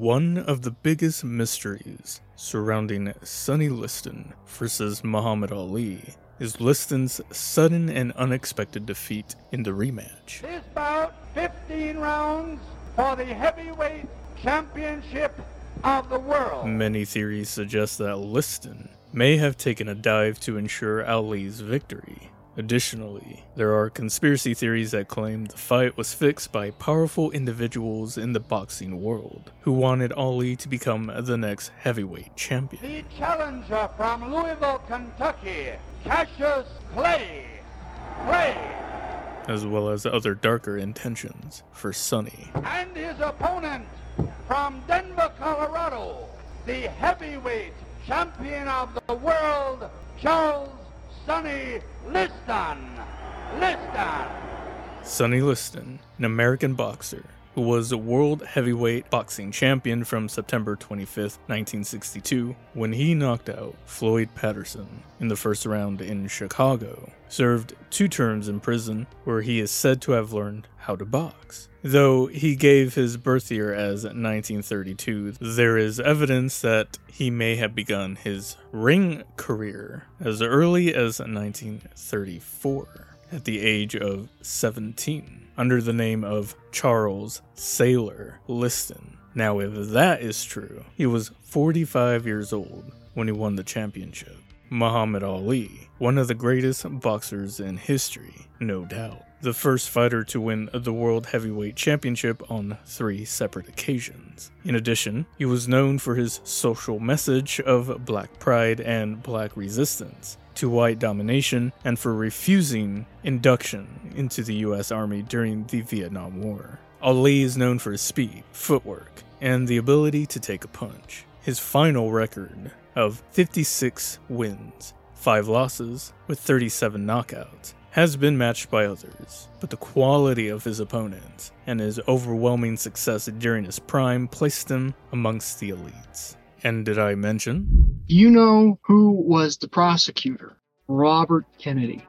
One of the biggest mysteries surrounding Sonny Liston versus Muhammad Ali is Liston's sudden and unexpected defeat in the rematch. This bout, 15 rounds for the heavyweight championship of the world. Many theories suggest that Liston may have taken a dive to ensure Ali's victory. Additionally, there are conspiracy theories that claim the fight was fixed by powerful individuals in the boxing world who wanted Ali to become the next heavyweight champion. The challenger from Louisville, Kentucky, Cassius Clay. Clay. As well as other darker intentions for Sonny. And his opponent from Denver, Colorado, the heavyweight champion of the world, Charles Sonny Liston. Liston. Sonny Liston, an American boxer who was a world heavyweight boxing champion from September 25, 1962, when he knocked out Floyd Patterson in the first round in Chicago, served two terms in prison where he is said to have learned how to box. Though he gave his birth year as 1932, there is evidence that he may have begun his ring career as early as 1934 at the age of 17 under the name of Charles Sailor Liston. Now, if that is true, he was 45 years old when he won the championship. Muhammad Ali, one of the greatest boxers in history, no doubt. The first fighter to win the World Heavyweight Championship on three separate occasions. In addition, he was known for his social message of black pride and black resistance to white domination and for refusing induction into the US Army during the Vietnam War. Ali is known for his speed, footwork, and the ability to take a punch. His final record of 56 wins, 5 losses, with 37 knockouts has been matched by others, but the quality of his opponents and his overwhelming success during his prime placed him amongst the elites. And did I mention? You know who was the prosecutor? Robert Kennedy.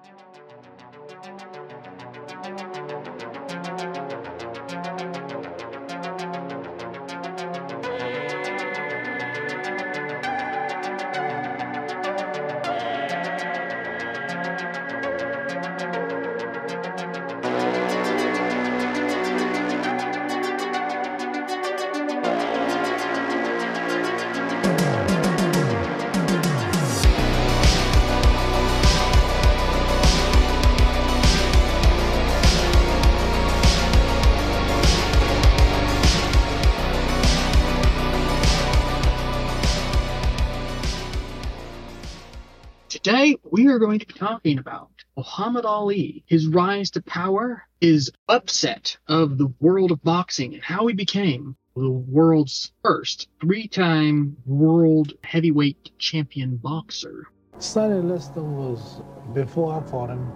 Are going to be talking about Muhammad Ali, his rise to power, his upset of the world of boxing, and how he became the world's first three time world heavyweight champion boxer. Sonny Liston was, before I fought him,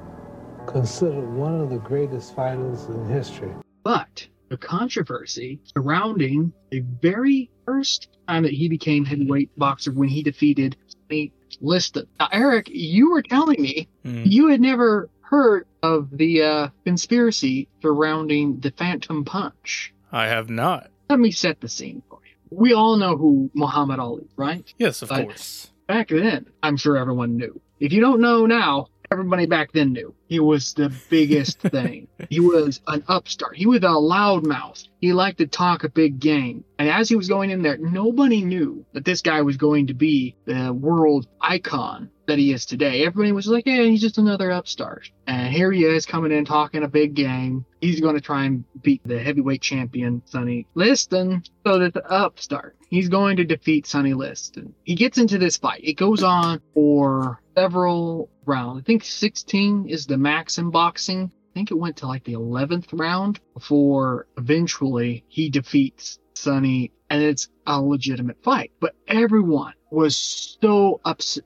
considered one of the greatest fighters in history. But the controversy surrounding the very first time that he became heavyweight boxer when he defeated Sonny Liston. Now, Eric, you were telling me Hmm. you had never heard of the uh, conspiracy surrounding the Phantom Punch. I have not. Let me set the scene for you. We all know who Muhammad Ali, right? Yes, of But- course. Back then, I'm sure everyone knew. If you don't know now, everybody back then knew. He was the biggest thing. He was an upstart. He was a loudmouth. He liked to talk a big game. And as he was going in there, nobody knew that this guy was going to be the world icon that he is today. Everybody was like, yeah, he's just another upstart. And here he is coming in talking a big game. He's going to try and beat the heavyweight champion, Sonny Liston. So that the upstart, he's going to defeat Sonny Liston. He gets into this fight. It goes on for several rounds. I think 16 is the max in boxing. I think it went to like the 11th round before eventually he defeats Sonny, and it's a legitimate fight. But everyone was so upset.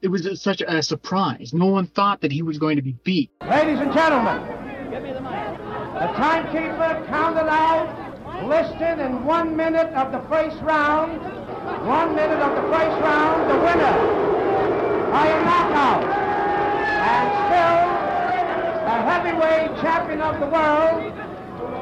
It was such a surprise. No one thought that he was going to be beat. Ladies and gentlemen, the timekeeper counted out Liston in one minute of the first round. One minute of the first round, the winner by a knockout. And still, the heavyweight champion of the world,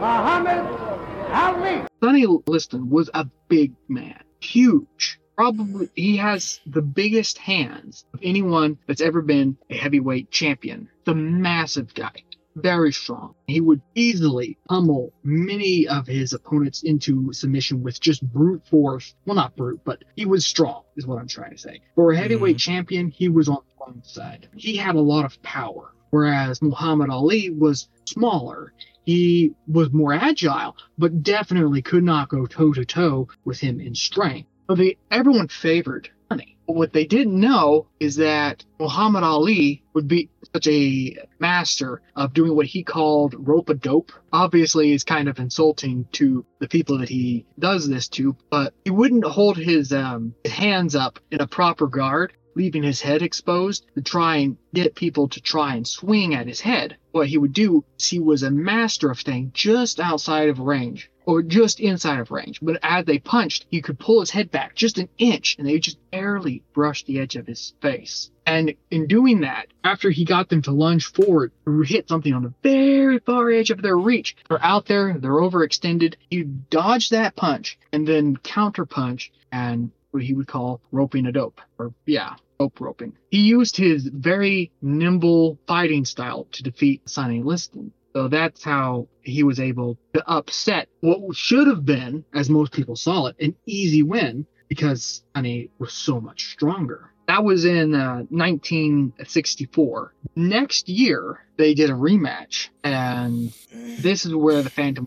Muhammad Ali. Sonny Liston was a big man, huge. Probably he has the biggest hands of anyone that's ever been a heavyweight champion. The massive guy, very strong. He would easily pummel many of his opponents into submission with just brute force. Well, not brute, but he was strong, is what I'm trying to say. For a heavyweight mm-hmm. champion, he was on the wrong side. He had a lot of power, whereas Muhammad Ali was smaller. He was more agile, but definitely could not go toe to toe with him in strength. So they, everyone favored Sonny. But what they didn't know is that Muhammad Ali would be such a master of doing what he called rope a dope. Obviously, is kind of insulting to the people that he does this to, but he wouldn't hold his um, hands up in a proper guard, leaving his head exposed to try and get people to try and swing at his head. What he would do is he was a master of staying just outside of range or just inside of range. But as they punched, he could pull his head back just an inch and they just barely brushed the edge of his face. And in doing that, after he got them to lunge forward, or hit something on the very far edge of their reach, they're out there, they're overextended. You dodge that punch and then counter punch and what he would call roping a dope. Or, yeah, rope roping. He used his very nimble fighting style to defeat Sonny Liston. So that's how he was able to upset what should have been, as most people saw it, an easy win because Sonny was so much stronger. That was in uh, 1964. Next year, they did a rematch, and this is where the Phantom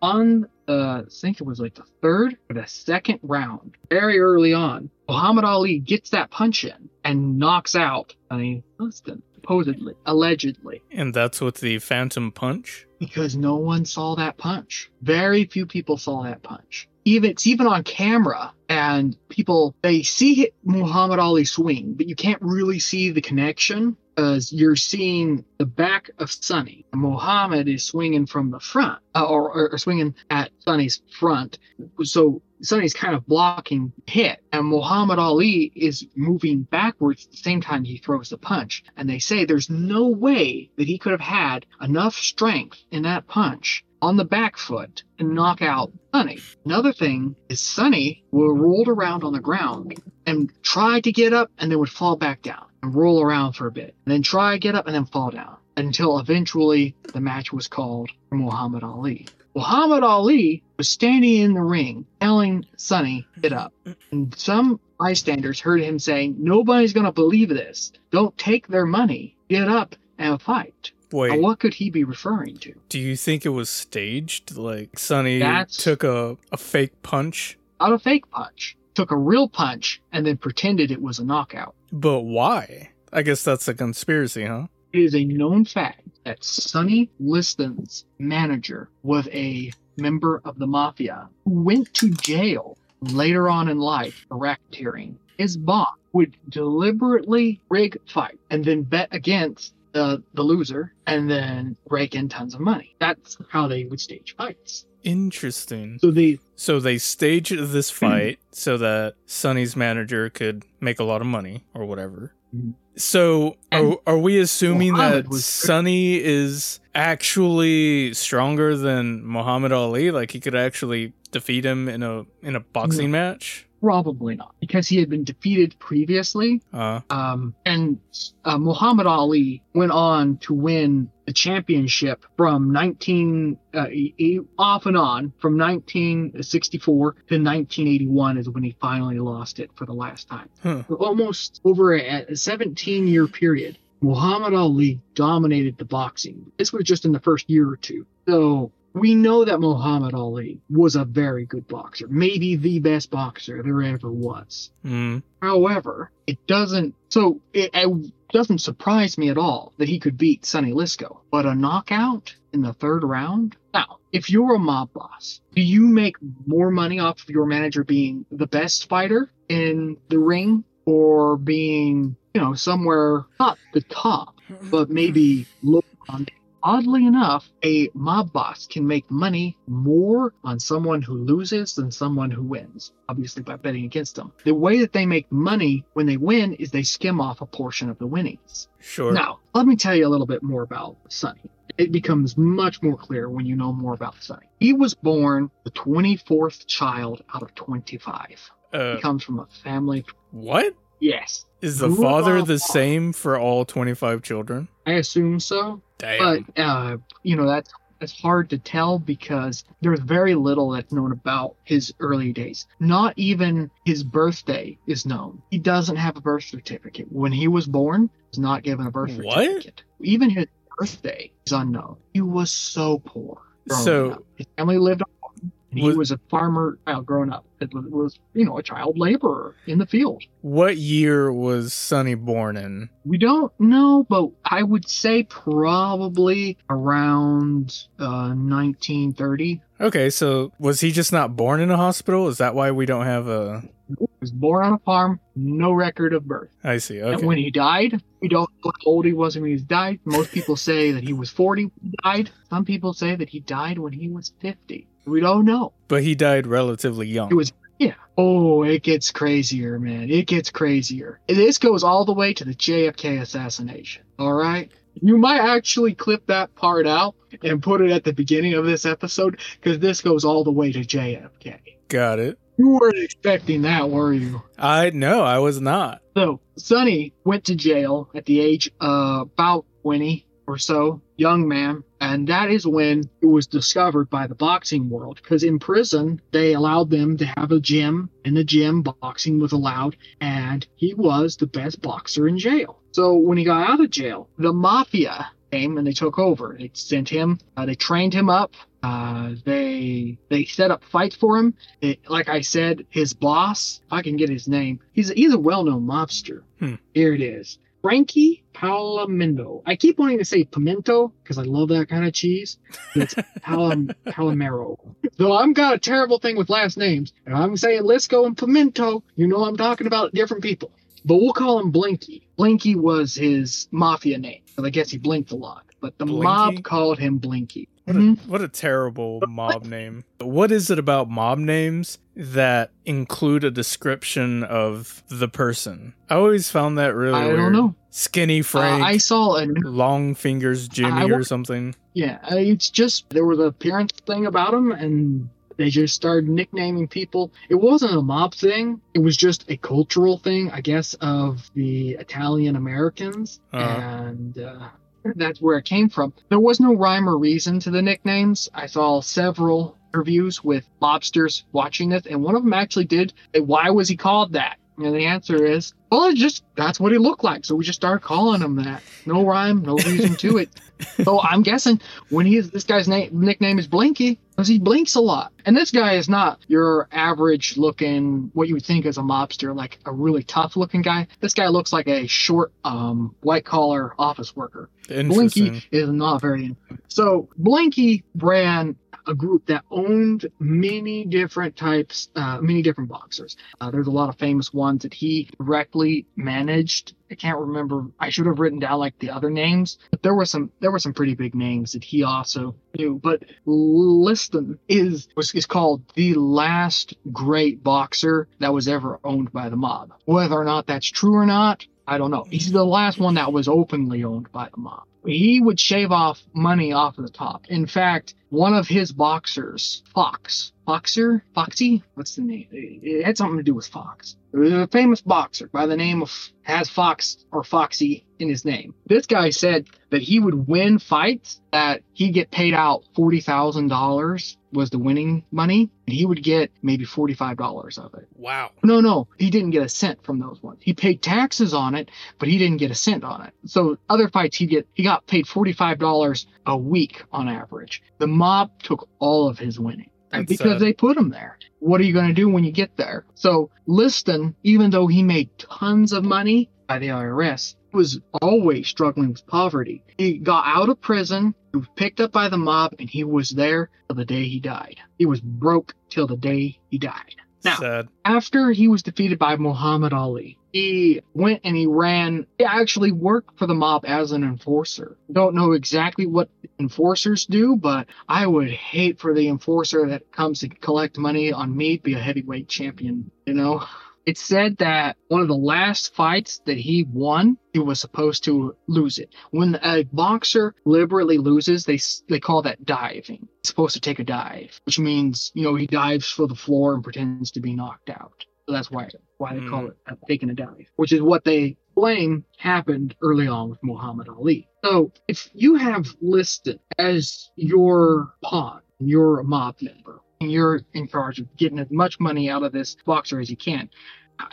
on uh, I think it was like the third or the second round, very early on, Muhammad Ali gets that punch in and knocks out Sonny Liston, supposedly, allegedly. And that's with the Phantom Punch? Because no one saw that punch. Very few people saw that punch. Even it's even on camera, and people they see Muhammad Ali swing, but you can't really see the connection because you're seeing the back of Sonny. Muhammad is swinging from the front, uh, or, or, or swinging at Sonny's front. So Sonny's kind of blocking hit, and Muhammad Ali is moving backwards at the same time he throws the punch. And they say there's no way that he could have had enough strength in that punch on the back foot and knock out Sonny. Another thing is Sonny will roll around on the ground and try to get up and then would fall back down and roll around for a bit, and then try get up and then fall down until eventually the match was called for Muhammad Ali. Muhammad Ali was standing in the ring telling Sonny, get up. And some bystanders heard him saying, Nobody's going to believe this. Don't take their money. Get up and fight. Wait. Now, what could he be referring to? Do you think it was staged? Like Sonny That's- took a, a fake punch? Not a fake punch. Took a real punch and then pretended it was a knockout. But why? I guess that's a conspiracy, huh? It is a known fact that Sonny Liston's manager was a member of the mafia who went to jail later on in life for racketeering. His boss would deliberately rig fight and then bet against the, the loser and then rake in tons of money. That's how they would stage fights. Interesting. So they So they staged this fight so that Sonny's manager could make a lot of money or whatever. Mhm. So are, are we assuming Muhammad that was- Sonny is actually stronger than Muhammad Ali? Like he could actually defeat him in a in a boxing match? Probably not because he had been defeated previously Uh Um, and uh, Muhammad Ali went on to win the championship from 19 uh, off and on from 1964 to 1981 is when he finally lost it for the last time. Huh. Almost over a 17 year period, Muhammad Ali dominated the boxing. This was just in the first year or two. So we know that Muhammad Ali was a very good boxer, maybe the best boxer there ever was. mm, However, it doesn't. So it, it doesn't surprise me at all that he could beat Sonny Lisco. But a knockout in the third round. Now, if you're a mob boss, do you make more money off of your manager being the best fighter in the ring, or being, you know, somewhere not the top, but maybe low on Oddly enough, a mob boss can make money more on someone who loses than someone who wins, obviously by betting against them. The way that they make money when they win is they skim off a portion of the winnings. sure. Now, let me tell you a little bit more about Sonny. it becomes much more clear when you know more about Sonny. He was born the 24th child out of 25. Uh, He comes from a family. what? Yes, Is the Grew father the on- same for all 25 children? I assume so. Damn. But uh, you know that's that's hard to tell because there's very little that's known about his early days. Not even his birthday is known. He doesn't have a birth certificate. When he was born, he was not given a birth What? certificate. Even his birthday is unknown. He was so poor. So- up. his family lived on. And He Was- was a farmer child growing up. It was, you know, a child laborer in the field. what year was Sonny born in? We don't know, but I would say probably around uh, 1930. Okay, so was he just not born in a hospital? Is that why we don't have a. He was born on a farm, no record of birth. I see. And when he died, we don't know how old he was when he died. Most people say that he was 40 when he died. Some people say that he died when he was 50. We don't know. But he died relatively young. It was yeah. Oh, it gets crazier, man. It gets crazier. This goes all the way to the JFK assassination. All right. You might actually clip that part out and put it at the beginning of this episode because this goes all the way to JFK. Got it. You weren't expecting that, were you? I no, I was not. So, Sonny went to jail at the age of about 20 or so, young man, and that is when it was discovered by the boxing world. Because in prison, they allowed them to have a gym. In the gym, boxing was allowed, and he was the best boxer in jail. So, when he got out of jail, the mafia came and they took over. They sent him, uh, they trained him up. Uh, they they set up fights for him. It, like I said, his boss, if I can get his name, he's he's a well-known mobster. Hmm. Here it is, Frankie Palomino. I keep wanting to say pimento because I love that kind of cheese. It's Palom Palomero. Though I'm got a terrible thing with last names, and I'm saying Lisco and Pimento. You know I'm talking about different people. But we'll call him Blinky. Blinky was his mafia name. I guess he blinked a lot. But the Blinky? mob called him Blinky. What a, Mhm. what a terrible mob name. What is it about mob names that include a description of the person? I always found that really I weird. don't know. Skinny Uh, Frank, I saw an long fingers Jimmy I or something. Yeah, uh, it's just there was a appearance thing about him, and they just started nicknaming people. It wasn't a mob thing; it was just a cultural thing, I guess, of the Italian Americans, Uh-huh. and uh, that's where it came from. There was no rhyme or reason to the nicknames. I saw several interviews with mobsters watching this, and one of them actually did. say, Why was he called that? And the answer is, well, it just that's what he looked like, so we just started calling him that. No rhyme, no reason to it. So I'm guessing when he's this guy's name nickname is Blinky because he blinks a lot. And this guy is not your average looking what you would think as a mobster, like a really tough looking guy. This guy looks like a short, um, white collar office worker. Blinky is not very. So Blinky ran a group that owned many different types, uh, many different boxers. Uh, there's a lot of famous ones that he directly managed. I can't remember. I should have written down like the other names, but there were some there were some pretty big names that he also knew. But Liston is is called the last great boxer that was ever owned by the mob. Whether or not that's true or not, I don't know. He's the last one that was openly owned by the mob. He would shave off money off of the top. In fact, one of his boxers, Fox, Foxer, Foxy, what's the name? It had something to do with Fox. It was a famous boxer by the name of has Fox or Foxy in his name. This guy said that he would win fights that he'd get paid out forty thousand dollars was the winning money, and he would get maybe forty five dollars of it. wow. No, no, he didn't get a cent from those ones. He paid taxes on it, but he didn't get a cent on it. So other fights he get he got paid forty five dollars a week on average. The mob took all of his winning. That's because sad. they put him there. What are you going to do when you get there? So Liston, even though he made tons of money by the IRS, was always struggling with poverty. He got out of prison, he was picked up by the mob, and he was there till the day he died. He was broke till the day he died. Now, Sad. after he was defeated by Muhammad Ali, he went and he ran. He actually worked for the mob as an enforcer. Don't know exactly what enforcers do, but I would hate for the enforcer that comes to collect money on me to be a heavyweight champion. You know, It's said that one of the last fights that he won, he was supposed to lose it. When a boxer deliberately loses, they they call that diving. He's supposed to take a dive, which means you know he dives for the floor and pretends to be knocked out. So that's why why they call it uh, taking a dive, which is what they claim happened early on with Muhammad Ali. So if you have Liston as your pawn, you're a mob member, and you're in charge of getting as much money out of this boxer as you can,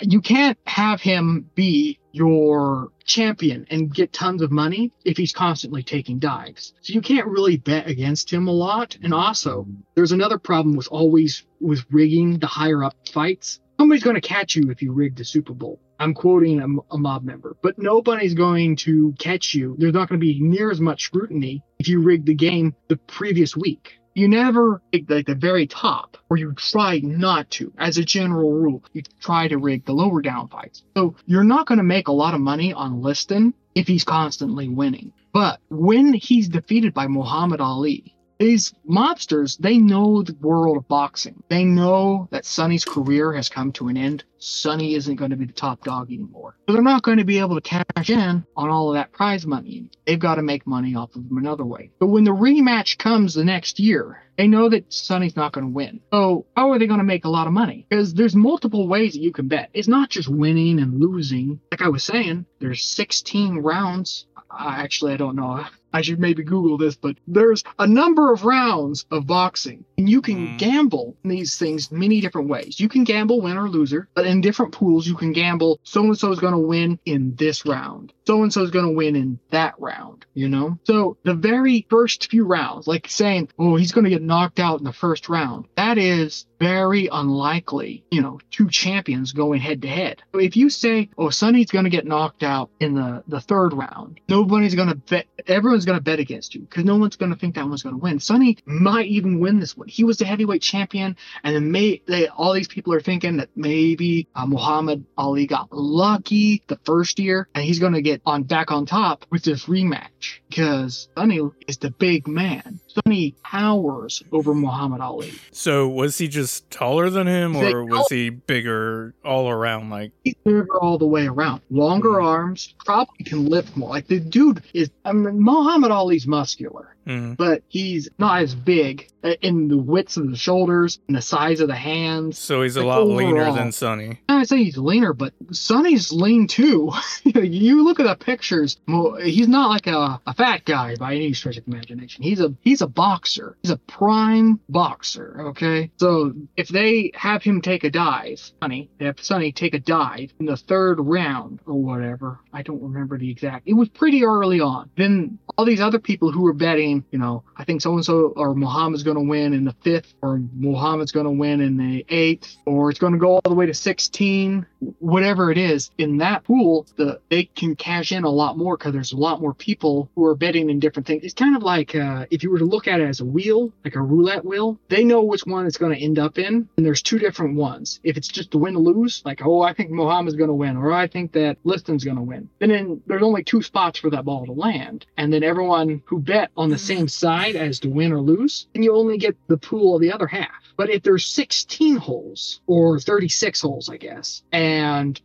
you can't have him be your champion and get tons of money if he's constantly taking dives. So you can't really bet against him a lot. And also, there's another problem with always with rigging the higher up fights. Somebody's going to catch you if you rig the Super Bowl. I'm quoting a, a mob member, but nobody's going to catch you. There's not going to be near as much scrutiny if you rig the game the previous week. You never rig the very top, or you try not to. As a general rule, you try to rig the lower down fights. So you're not going to make a lot of money on Liston if he's constantly winning. But when he's defeated by Muhammad Ali, these mobsters, they know the world of boxing. They know that Sonny's career has come to an end. Sonny isn't going to be the top dog anymore. So they're not going to be able to cash in on all of that prize money. They've got to make money off of him another way. But when the rematch comes the next year, they know that Sonny's not going to win. So how are they going to make a lot of money? Because there's multiple ways that you can bet. It's not just winning and losing. Like I was saying, there's 16 rounds. Uh, actually, I don't know. I should maybe Google this, but there's a number of rounds of boxing. And you can Mm. gamble these things many different ways. You can gamble winner or loser, but in different pools, you can gamble so and so is going to win in this round. So and so is going to win in that round, you know? So the very first few rounds, like saying, oh, he's going to get knocked out in the first round, that is very unlikely, you know, two champions going head to head. If you say, oh, Sonny's going to get knocked out in the, the third round, nobody's going to bet, everyone's going to bet against you because no one's going to think that one's going to win. Sonny might even win this one. He was the heavyweight champion, and then may, they, all these people are thinking that maybe uh, Muhammad Ali got lucky the first year and he's going to get on back on top with this rematch because Sonny is the big man. Sonny towers over Muhammad Ali. So was he just taller than him, or was he bigger all around? Like, He's bigger all the way around. Longer Mhm. arms, probably can lift more. Like the dude is, I mean, Muhammad Ali's muscular, mm, but he's not as big uh, in the widths of the shoulders and the size of the hands. so he's a Like, lot leaner than Sonny. I would say he's leaner, but Sonny's lean too. you look at the pictures. He's not like a, a fat guy by any stretch of imagination. He's a he's a boxer. He's a prime boxer. Okay, so if they have him take a dive, Sonny, they have Sonny take a dive in the third round or whatever. I don't remember the exact. It was pretty early on. Then all these other people who were betting, you know, I think so and so or Muhammad's going to win in the fifth, or Muhammad's going to win in the eighth, or it's going to go all the way to 16, whatever it is. In that pool, the they can cash in a lot more because there's a lot more people who are betting in different things. It's kind of like uh, if you were to look at it as a wheel, like a roulette wheel, they know which one it's going to end up in, and there's two different ones. If it's just to win or lose, like oh, I think Muhammad's going to win, or I think that Liston's going to win, and then there's only two spots for that ball to land, and then everyone who bet on the same side as to win or lose, and you only get the pool of the other half. But if there's 16 holes or 36 holes, I guess, and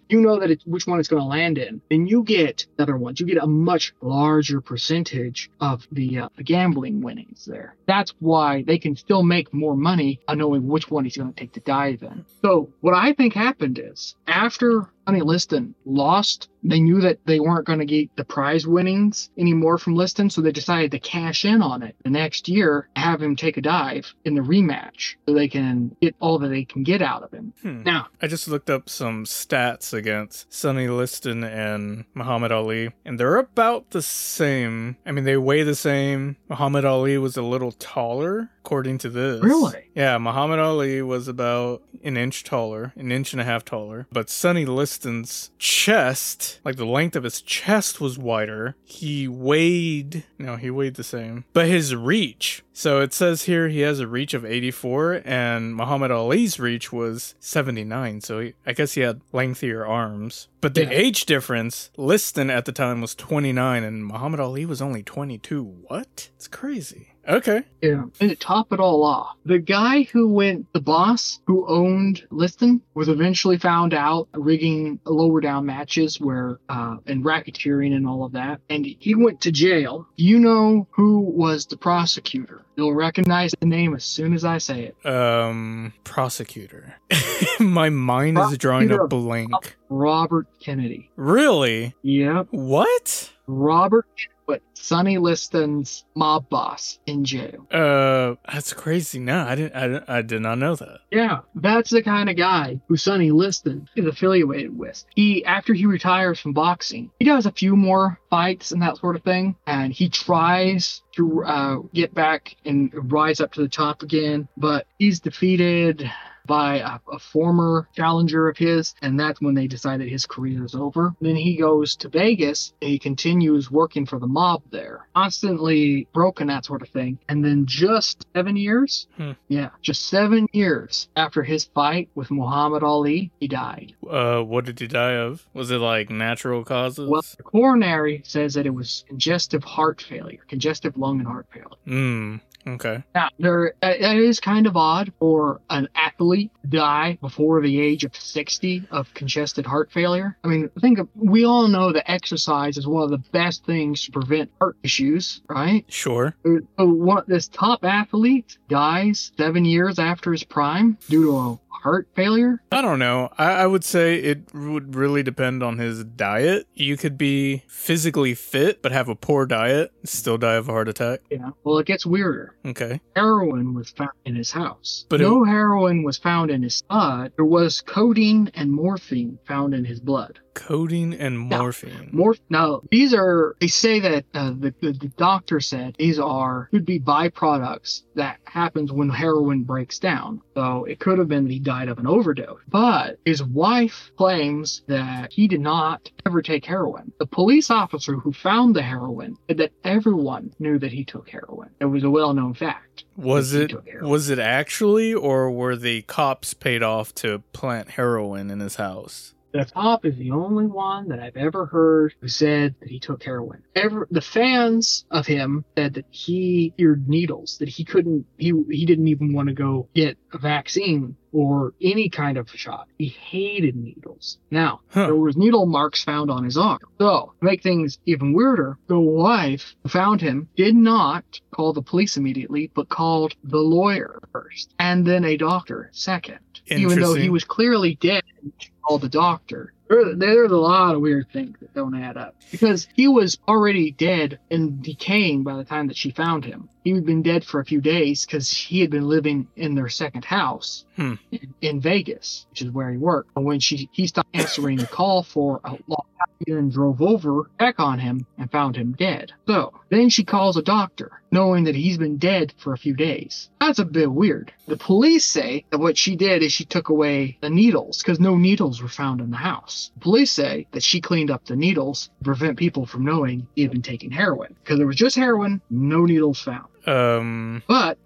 you know that it's which one it's going to land in, then you get the other ones. You get a much larger percentage of the, uh, the gambling winnings there. That's why they can still make more money on knowing which one he's going to take the dive in. So what I think happened is after Sonny Liston lost, they knew that they weren't going to get the prize winnings anymore from Liston, so they decided to cash in on it the next year, have him take a dive in the rematch so they can get all that they can get out of him. Hmm. Now, I just looked up some stats against Sonny Liston and Muhammad Ali, and they're about the same. I mean, they weigh the same. Muhammad Ali was a little taller, according to this. Really? Yeah, Muhammad Ali was about an inch taller, an inch and a half taller. But Sonny Liston's chest, like the length of his chest was wider. He weighed, no, he weighed the same. But his reach, so it says here he has a reach of 84, and Muhammad Ali's reach was 79. So he, I guess he had lengthier arms. But the Yeah. age difference, Liston at the time was 29, and Muhammad Ali was only 22. What? It's crazy. Okay. Yeah. And to top it all off, the guy who went, the boss who owned Liston was eventually found out rigging lower down matches where, uh, and racketeering and all of that. And he went to jail. You know who was the prosecutor? You'll recognize the name as soon as I say it. Um, prosecutor. My mind is drawing a blank. Robert Kennedy. Really? Yep. What? Robert put Sonny Liston's mob boss in jail. Uh, that's crazy. No, I didn't. I, didn't- I did not know that. Yeah, that's the kind of guy who Sonny Liston is affiliated with. He, after he retires from boxing, he does a few more fights and that sort of thing, and he tries to uh, get back and rise up to the top again, but he's defeated by a, a former challenger of his, and that's when they decide that his career is over. Then he goes to Vegas and he continues working for the mob there, constantly broken, that sort of thing. And then just seven years, Hmm. yeah, just seven years after his fight with Muhammad Ali, he died. Uh, what did he die of? Was it like natural causes? Well, the coronary says that it was congestive heart failure, congestive lung and heart failure. Hmm. Okay. Now, there it is kind of odd for an athlete to die before the age of 60 of congested heart failure. I mean, think of, we all know that exercise is one of the best things to prevent heart issues, right? Sure. Uh, So one, this top athlete dies seven years after his prime due to a heart failure. I don't know. I, I would say it would really depend on his diet. You could be physically fit but have a poor diet, still die of a heart attack. Yeah. Well, it gets weirder. Okay. heroin was found in his house. But But no heroin was found in his blood. There was codeine and morphine found in his blood. Codeine and morphine. Morph. Now these are. They say that uh, the, the the doctor said these are could be byproducts that happens when heroin breaks down. So it could have been that he died of an overdose. But his wife claims that he did not ever take heroin. The police officer who found the heroin said that everyone knew that he took heroin. It was a well-known fact. was it was it actually or were the cops paid off to plant heroin in his house? The top is the only one that I've ever heard who said that he took heroin. Ever the fans of him said that he feared needles, that he couldn't he he didn't even want to go get a vaccine or any kind of shot. He hated needles. Now, Huh. there was needle marks found on his arm. So, to make things even weirder, the wife who found him did not call the police immediately, but called the lawyer first, and then a doctor second. Even though he was clearly dead, she called the doctor. There- There's a lot of weird things that don't add up. Because he was already dead and decaying by the time that she found him. He had been dead for a few days because he had been living in their second house Hmm. in, Vegas, which is where he worked. And when she he stopped answering the call for a long time and drove over, back on him, and found him dead. So then she calls a doctor, knowing that he's been dead for a few days. That's a bit weird. The police say that what she did is she took away the needles because no needles were found in the house. The police say that she cleaned up the needles to prevent people from knowing he had been taking heroin because there was just heroin, no needles found. Um But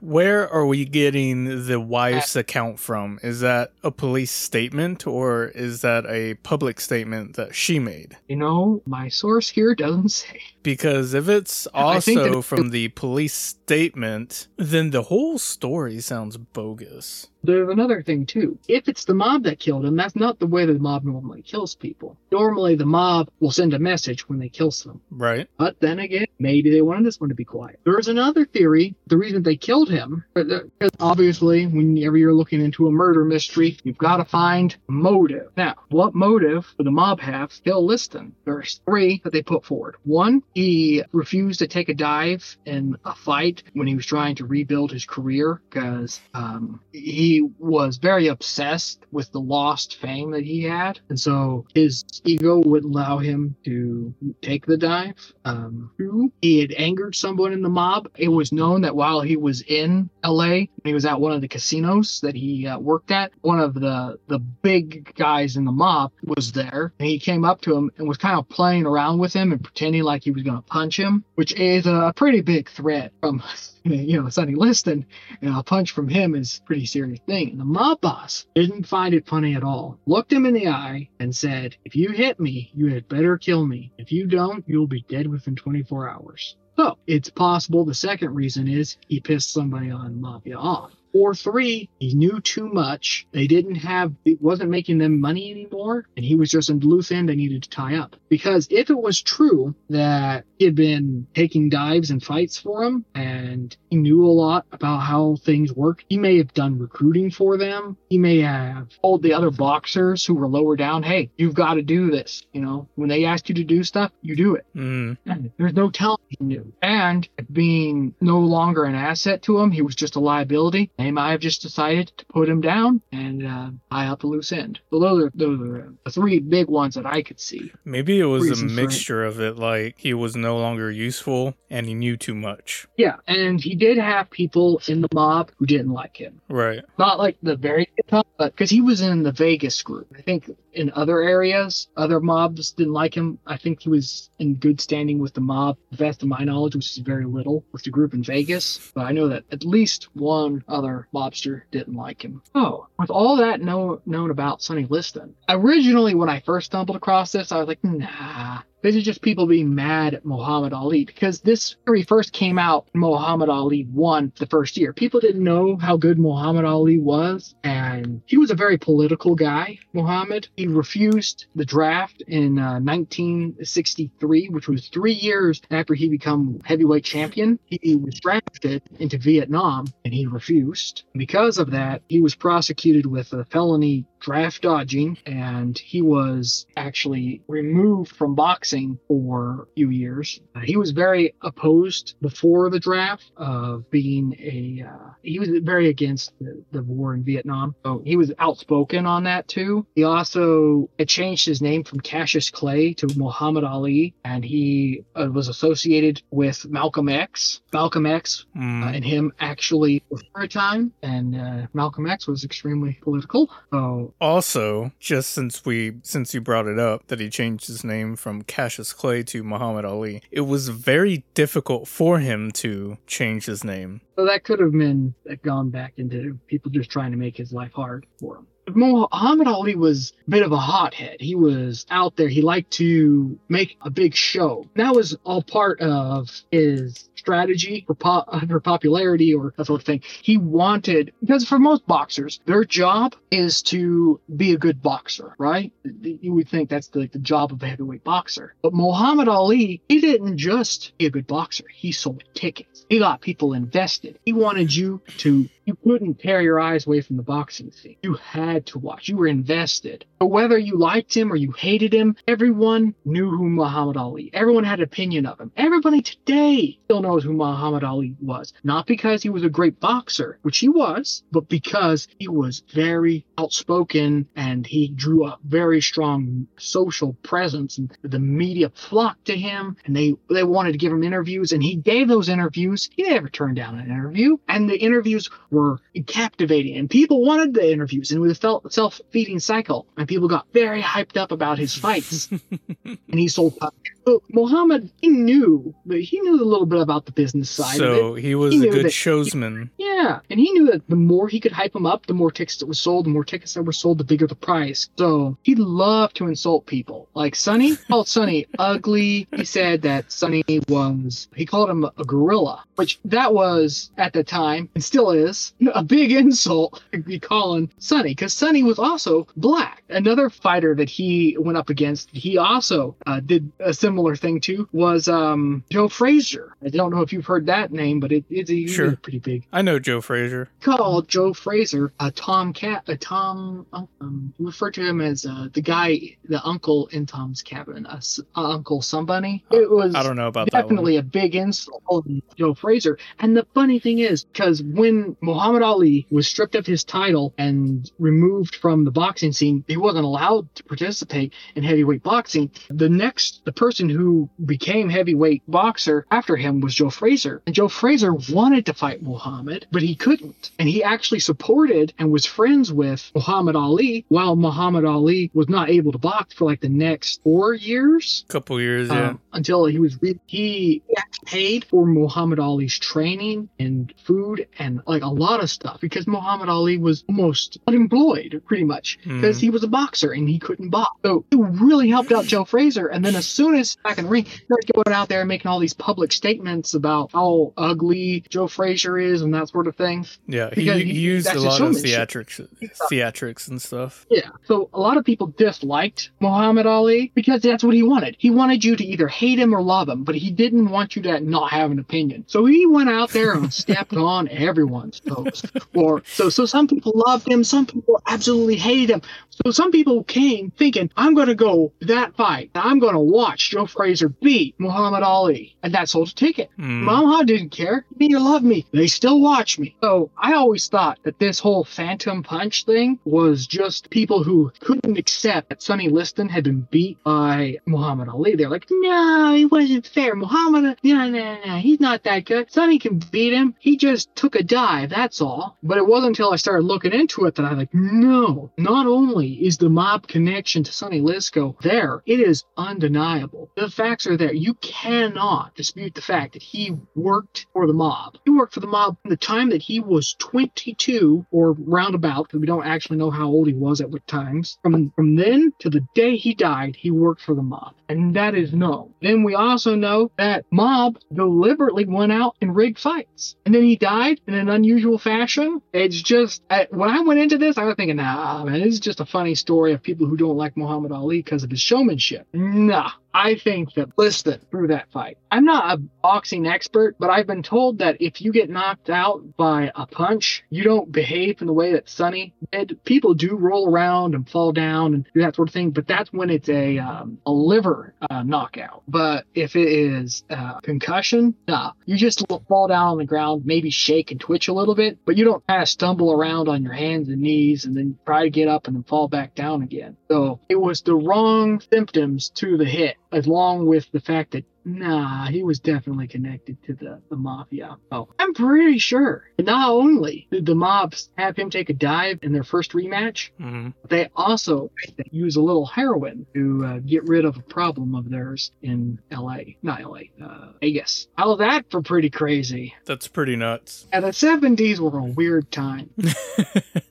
where are we getting the wife's uh, account from? Is that a police statement or is that a public statement that she made? You know, my source here doesn't say. Because if it's also from the police statement, then the whole story sounds bogus. There's another thing too. If it's the mob that killed him, that's not the way the mob normally kills people. Normally, the mob will send a message when they kill someone. Right? But then again, maybe they wanted this one to be quiet. There's another theory. The reason they killed him, because obviously, whenever you're looking into a murder mystery, you've got to find motive. Now, what motive would the mob have to kill Liston? There's three that they put forward. One, he refused to take a dive in a fight when he was trying to rebuild his career because um, he was very obsessed with the lost fame that he had. And so his ego would allow him to take the dive. Um, two, he had angered someone in the mob. It was known that while he was in LA, he was at one of the casinos that he uh, worked at. One of the the big guys in the mob was there, and he came up to him and was kind of playing around with him and pretending like he was going to punch him, which is a pretty big threat from you know Sonny Liston. A punch from him is a pretty serious thing. And the mob boss didn't find it funny at all. Looked him in the eye and said, "If you hit me, you had better kill me. If you don't, you'll be dead within 24 hours." So it's possible the second reason is he pissed somebody on Mafia off. Or three, he knew too much. They didn't have, it wasn't making them money anymore, and he was just a loose end they needed to tie up. Because if it was true that he had been taking dives and fights for him, and he knew a lot about how things work, he may have done recruiting for them. He may have told the other boxers who were lower down, hey, you've got to do this. You know, when they ask you to do stuff, you do it. Mm. And There's no telling he knew. And being no longer an asset to him, he was just a liability. They might have just decided to put him down and uh, tie out the loose end. So those are those are the three big ones that I could see. Maybe it was a Reasons for it. mixture of it, like he was no longer useful and he knew too much. Yeah, and he did have people in the mob who didn't like him. Right. Not like the very top, but because he was in the Vegas group. I think in other areas, other mobs didn't like him. I think he was in good standing with the mob. The best of my knowledge, which is very little, with the group in Vegas. But I know that at least one other mobster didn't like him. Oh, with all that know, known about Sonny Liston, originally when I first stumbled across this, I was like, nah. This is just people being mad at Muhammad Ali because this theory first came out. Muhammad Ali won the first year. People didn't know how good Muhammad Ali was, and he was a very political guy. Muhammad he refused the draft in uh, 1963, which was three years after he became heavyweight champion. He was drafted into Vietnam, and he refused. Because of that, he was prosecuted with a felony draft dodging and he was actually removed from boxing for a few years. Uh, he was very opposed before the draft of being a uh, he was very against the, the war in Vietnam. So he was outspoken on that too. He also had changed his name from Cassius Clay to Muhammad Ali and he uh, was associated with Malcolm X. Malcolm X Mm. uh, and him actually for a time and uh, Malcolm X was extremely political. So Also, just since we since you brought it up that he changed his name from Cassius Clay to Muhammad Ali, it was very difficult for him to change his name. So that could have been gone back into people just trying to make his life hard for him. Muhammad Ali was a bit of a hothead. He was out there. He liked to make a big show. That was all part of his strategy for, po- for popularity or that sort of thing. He wanted, because for most boxers, their job is to be a good boxer, right? You would think that's the, the job of a heavyweight boxer. But Muhammad Ali, he didn't just be a good boxer. He sold tickets. He got people invested. He wanted you to you couldn't tear your eyes away from the boxing scene. You had to watch. You were invested. But whether you liked him or you hated him, everyone knew who Muhammad Ali. Everyone had an opinion of him. Everybody today still knows who Muhammad Ali was. Not because he was a great boxer, which he was, but because he was very outspoken and he drew a very strong social presence and the media flocked to him and they they wanted to give him interviews and he gave those interviews. He never turned down an interview and the interviews were captivating and people wanted the interviews and it was a self-feeding cycle and people got very hyped up about his fights and he sold puppets. So Muhammad, he knew, but he knew a little bit about the business side of it. So he was He a good showsman. Yeah, and he knew that the more he could hype him up, the more tickets that were sold, the more tickets that were sold, the bigger the price. So he loved to insult people. Like Sonny, called Sonny ugly. He said that Sonny was, he called him a gorilla, which that was at the time and still is a big insult to be calling Sonny because Sonny was also black. Another fighter that he went up against, he also uh, did a similar thing to, was um, Joe Frazier. I don't know if you've heard that name, but it, it's a, Sure. pretty big I know Joe Frazier. called Joe Frazier a Tom Cat a Tom um refer to him as uh, the guy the uncle in Tom's cabin uh, S- uh, Uncle somebody it was I don't know about that definitely a big insult on Joe Frazier and the funny thing is because when Muhammad Ali was stripped of his title and removed from the boxing scene he wasn't allowed to participate in heavyweight boxing the next the person who became heavyweight boxer after him was Joe Frazier and Joe Frazier wanted to fight Muhammad but he couldn't and he actually supported and was friends with Muhammad Ali while Muhammad Ali was not able to box for like the next 4 years couple years, yeah. um, until he was re- he paid for Muhammad Ali's training and food and like a lot of stuff because Muhammad Ali was almost unemployed pretty much because Mhm. he was a boxer and he couldn't box. So it really helped out Joe Frazier. And then as soon as this back in the ring. Started going out there and making all these public statements about how ugly Joe Frazier is and that sort of thing. Yeah, he, he he- used a lot of theatrics, theatrics and stuff. Yeah. So a lot of people disliked Muhammad Ali because that's what he wanted. He wanted you to either hate him or love him, but he didn't want you to not have an opinion. So he went out there and stepped on everyone's toes. Or so so some people loved him, some people absolutely hated him. So some people came thinking, I'm gonna go that fight. I'm gonna watch Joe Frazier beat Muhammad Ali. And that sold a ticket. Mm. Mama didn't care. They love me. They still watch me. So I always thought that this whole Phantom Punch thing was just people who couldn't accept that Sonny Liston had been beat by Muhammad Ali. They're like, no, it wasn't fair. Muhammad, no, no, no, he's not that good. Sonny can beat him. He just took a dive. That's all. But it wasn't until I started looking into it that I like, no, not only is the mob connection to Sonny Liston there, it is undeniable. The facts are there. You cannot dispute the fact that he worked for the mob. He worked for the mob from the time that he was 22 or roundabout, because we don't actually know how old he was at what times. From from then to the day he died, he worked for the mob. And that is known. Then we also know that mob deliberately went out and rigged fights. And then he died in an unusual fashion. It's just, I, when I went into this, I was thinking, nah, man, this is just a funny story of people who don't like Muhammad Ali because of his showmanship. Nah, I think that Liston threw that fight. I'm not a boxing expert, but I've been told that if you get knocked out by a punch, you don't behave in the way that Sonny did. People do roll around and fall down and do that sort of thing, but that's when it's a um, a liver uh, knockout. But if it is uh, concussion, nah, you just fall down on the ground, maybe shake and twitch a little bit, but you don't kind of stumble around on your hands and knees and then try to get up and then fall back down again. So it was the wrong symptoms to the hit, along with the fact that nah, he was definitely connected to the, the mafia. Oh, I'm pretty sure. Not only did the mobs have him take a dive in their first rematch, Mhm. they also use a little heroin to uh, get rid of a problem of theirs in L.A. Not L.A. Uh, Vegas. How that for pretty crazy? That's pretty nuts. And the '70s were a weird time.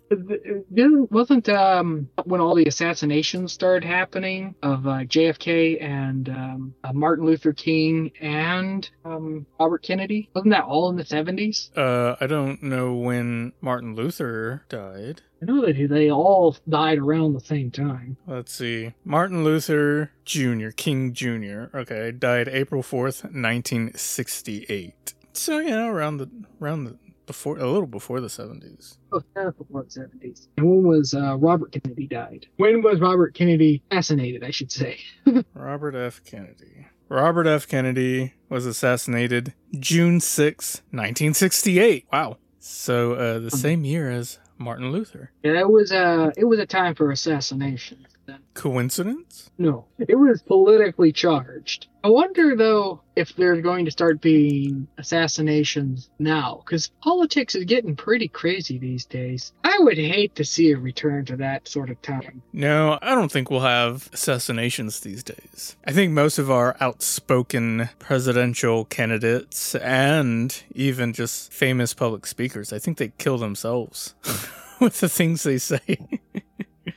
It wasn't um when all the assassinations started happening of uh, JFK and um, uh, Martin Luther King and um, Robert Kennedy wasn't that all in the 70s? Uh, I don't know when Martin Luther died. I know that they all died around the same time. Let's see. Martin Luther Jr., King Jr., okay, died April 4th, 1968. So, yeah, around the, around the, before, a little before the 70s. Oh, yeah, before the 70s. And when was uh, Robert Kennedy died? When was Robert Kennedy assassinated? I should say. Robert F. Kennedy. Robert F. Kennedy was assassinated June 6, 1968. Wow. So, uh, the same year as Martin Luther. Yeah, it was uh, it was a time for assassination. Then. Coincidence? No, it was politically charged. I wonder though if there's going to start being assassinations now, because politics is getting pretty crazy these days. I would hate to see a return to that sort of time. No, I don't think we'll have assassinations these days. I think most of our outspoken presidential candidates and even just famous public speakers, I think they kill themselves with the things they say.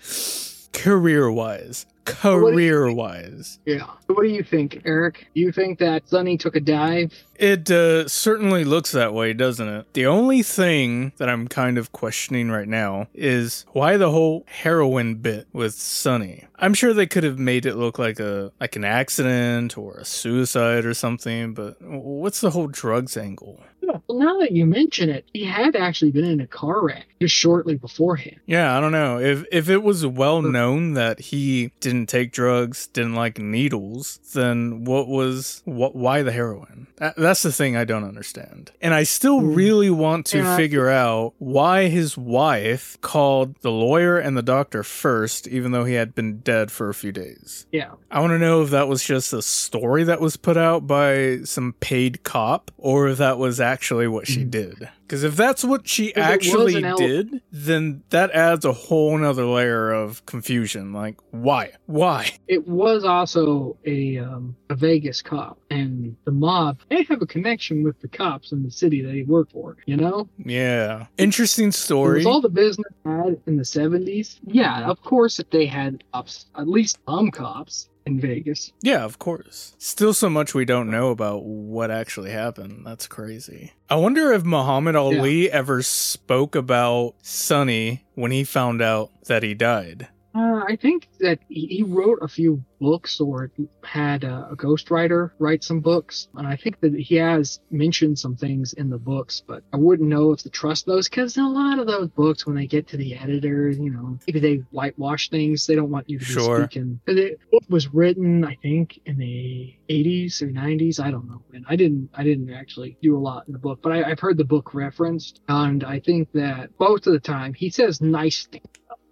career wise. Career wise. Yeah. What do you think, Eric? You think that Sonny took a dive? It uh, certainly looks that way, doesn't it? The only thing that I'm kind of questioning right now is why the whole heroin bit with Sonny. I'm sure they could have made it look like a like an accident or a suicide or something, but what's the whole drugs angle? Well, now that you mention it, he had actually been in a car wreck just shortly beforehand. Yeah, I don't know. If if it was well known that he didn't take drugs, didn't like needles, then what was what why the heroin? That, that's the thing I don't understand. And I still Hmm. really want to Yeah. figure out why his wife called the lawyer and the doctor first even though he had been dead for a few days. Yeah. I want to know if that was just a story that was put out by some paid cop or if that was actually what she did. Because if that's what she it actually el- did, then that adds a whole nother layer of confusion. Like, why? Why? It was also a um, a Vegas cop, and the mob they have a connection with the cops in the city that he worked for. You know, Yeah. Interesting It story. was all the business had in the seventies. Yeah, of course, if they had cops, at least some cops. In Vegas. Yeah, of course. Still so much we don't know about what actually happened. That's crazy. I wonder if Muhammad Ali ever spoke about Sonny when he found out that he died. Uh, I think that he, he wrote a few books or had a, a ghostwriter write some books. And I think that he has mentioned some things in the books, but I wouldn't know if to trust those because a lot of those books, when they get to the editors, you know, maybe they whitewash things. They don't want you to be Sure. speaking. The book was written, I think, in the 80s or 90s. I don't know. And I didn't, I didn't actually do a lot in the book, but I, I've heard the book referenced, and I think that most of the time he says nice things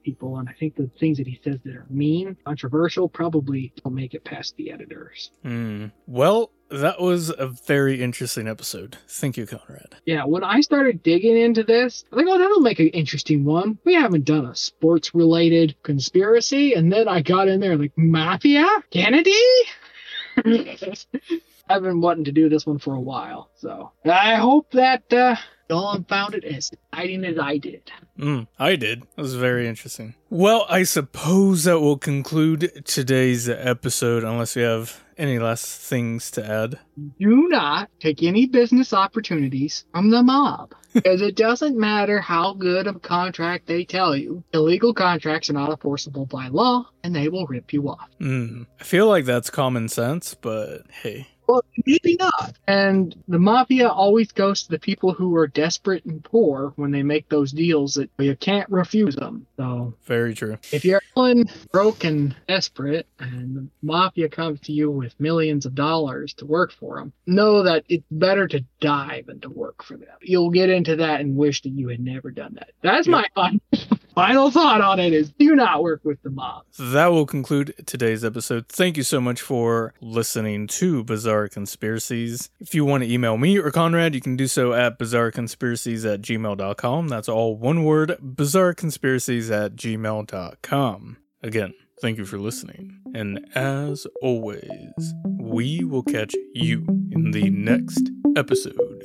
people, and I think the things that he says that are mean, controversial, probably don't make it past the editors. Hmm. Well, that was a very interesting episode. Thank you, Conrad. Yeah, when I started digging into this, I think, oh, that'll make an interesting one. We haven't done a sports related conspiracy. And then I got in there like, Mafia? Kennedy? I've been wanting to do this one for a while. So I hope that uh, y'all found it as exciting as I did. Mm, I did. It was very interesting. Well, I suppose that will conclude today's episode, unless you have any last things to add. do not take any business opportunities from the mob because it doesn't matter how good of a contract they tell you. Illegal contracts are not enforceable by law and they will rip you off. Mm, I feel like that's common sense, but hey. Well, maybe not. And the mafia always goes to the people who are desperate and poor when they make those deals that you can't refuse them. So Very true. if you're feeling broke and desperate and the mafia comes to you with millions of dollars to work for them, know that it's better to die than to work for them. You'll get into that and wish that you had never done that. That's my fin- final thought on it is do not work with the mob. That will conclude today's episode. Thank you so much for listening to Bizarre Conspiracies. If you want to email me or Conrad, you can do so at bizarreconspiracies at gmail.com. That's all one word, bizarreconspiracies at gmail.com. Again, thank you for listening. And as always, we will catch you in the next episode.